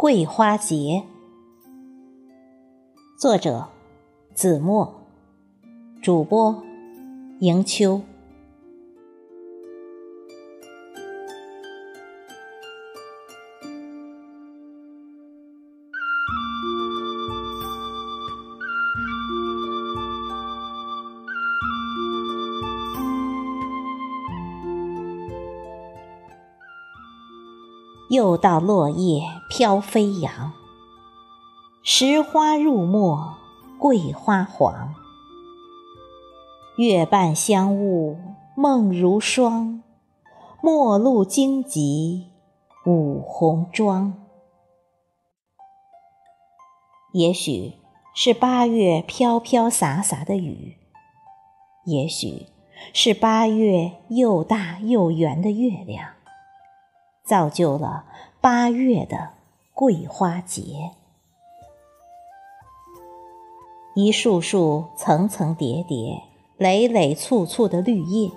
桂花节，作者子墨，主播迎秋。又到落叶飘飞扬，石花入墨，桂花黄。月半香雾梦如霜，陌路荆棘舞红妆。也许是八月飘飘洒洒的雨，也许是八月又大又圆的月亮。造就了八月的桂花节，一束束层层叠叠、累累簇簇的绿叶，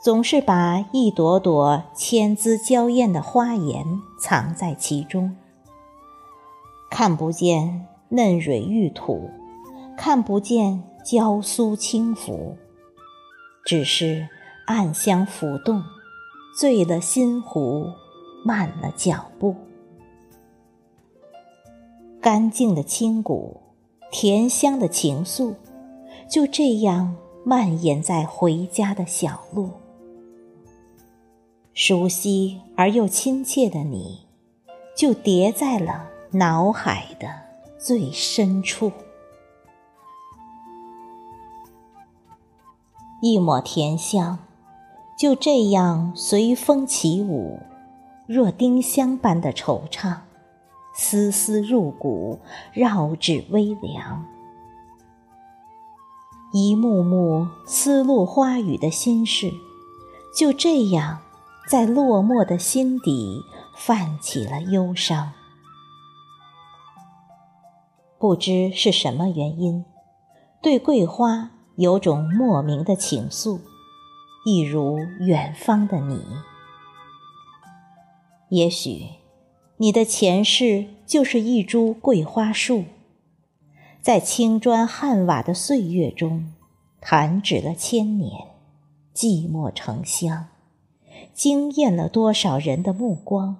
总是把一朵朵千姿娇艳的花颜藏在其中。看不见嫩蕊玉土，看不见娇酥轻拂，只是暗香浮动。醉了心湖，慢了脚步。干净的清谷，甜香的情愫，就这样蔓延在回家的小路。熟悉而又亲切的你，就叠在了脑海的最深处。一抹甜香。就这样随风起舞，若丁香般的惆怅，丝丝入骨，绕指微凉。一幕幕丝路花雨的心事，就这样在落寞的心底泛起了忧伤。不知是什么原因，对桂花有种莫名的情愫。一如远方的你，也许你的前世就是一株桂花树，在青砖汉瓦的岁月中弹指了千年，寂寞成香，惊艳了多少人的目光，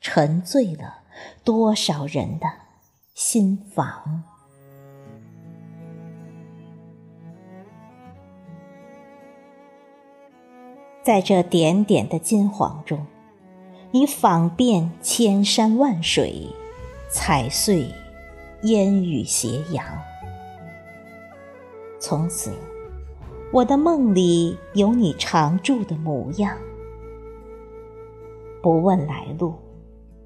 沉醉了多少人的心房。在这点点的金黄中，你访遍千山万水，踩碎烟雨斜阳。从此，我的梦里有你常驻的模样。不问来路，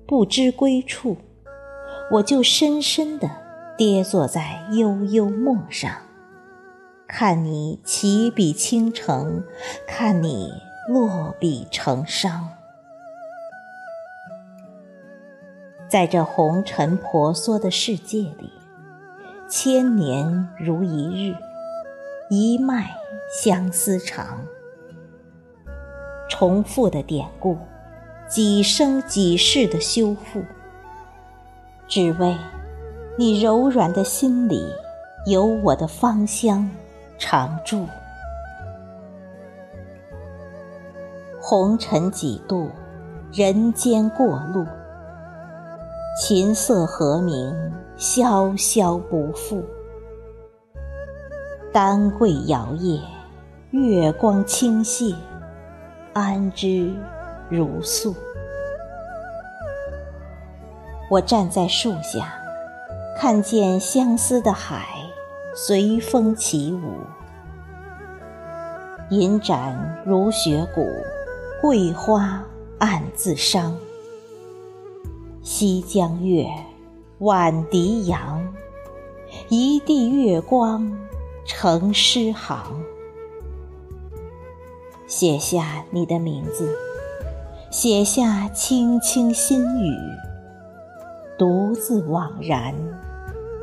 不知归处，我就深深地跌坐在悠悠陌上，看你起笔倾城，看你。落笔成殇，在这红尘婆娑的世界里，千年如一日，一脉相思长。重复的典故，几生几世的修复，只为你柔软的心里有我的芳香常驻。红尘几度，人间过路。琴瑟和鸣，萧萧不复。丹桂摇曳，月光倾泻，安之如素。我站在树下，看见相思的海随风起舞，银盏如雪骨。桂花暗自伤，西江月，晚笛扬，一地月光成诗行。写下你的名字，写下轻轻心语，独自惘然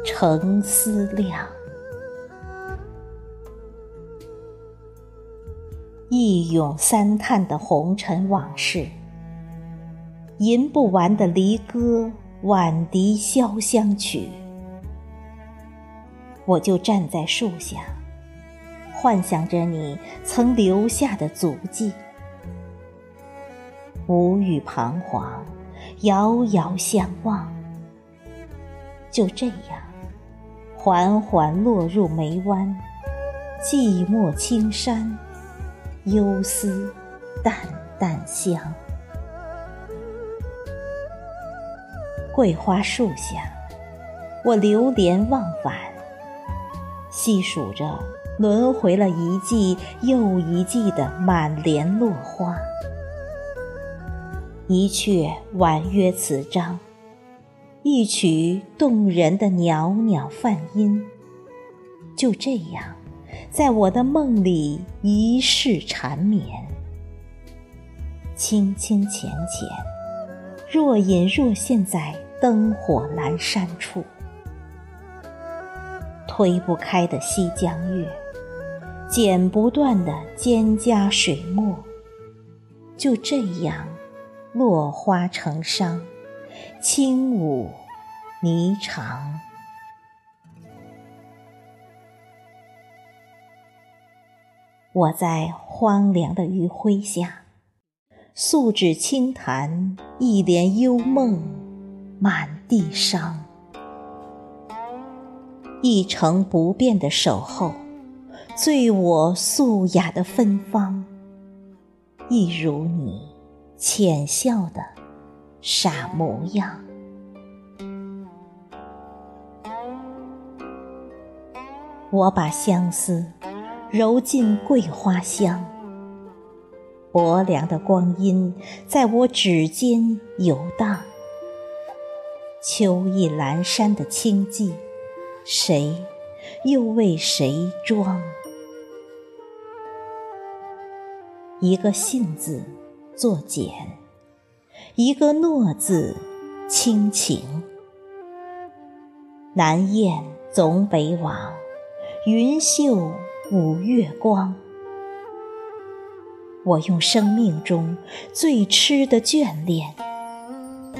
成思量。一咏三叹的红尘往事，吟不完的离歌挽笛潇湘曲。我就站在树下，幻想着你曾留下的足迹，无语彷徨，遥遥相望。就这样，缓缓落入眉湾，寂寞青山，幽思淡淡香。桂花树下，我流连忘返，细数着轮回了一季又一季的满帘落花。一阙婉约词章，一曲动人的袅袅梵音，就这样，在我的梦里一世缠绵，清清浅浅，若隐若现在。灯火阑珊处，推不开的西江月，剪不断的蒹葭水墨，就这样落花成殇，轻舞霓裳。我在荒凉的余晖下，素指轻弹一帘幽梦。满地伤，一成不变的守候，醉我素雅的芬芳，一如你浅笑的傻模样。我把相思揉进桂花香，薄凉的光阴在我指尖游荡。秋意阑珊的清寂，谁又为谁装？一个信字作茧，一个诺字倾情。南雁总北往，云袖舞月光。我用生命中最痴的眷恋，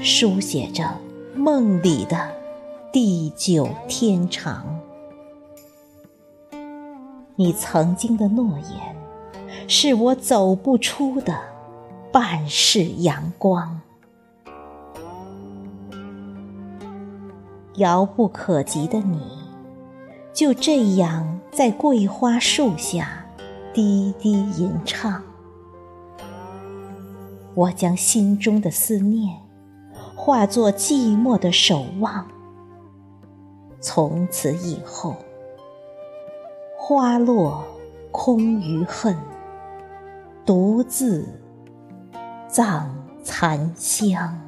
书写着。梦里的地久天长，你曾经的诺言，是我走不出的半世阳光。遥不可及的你，就这样在桂花树下低低吟唱，我将心中的思念。化作寂寞的守望。从此以后，花落空余恨，独自葬残香。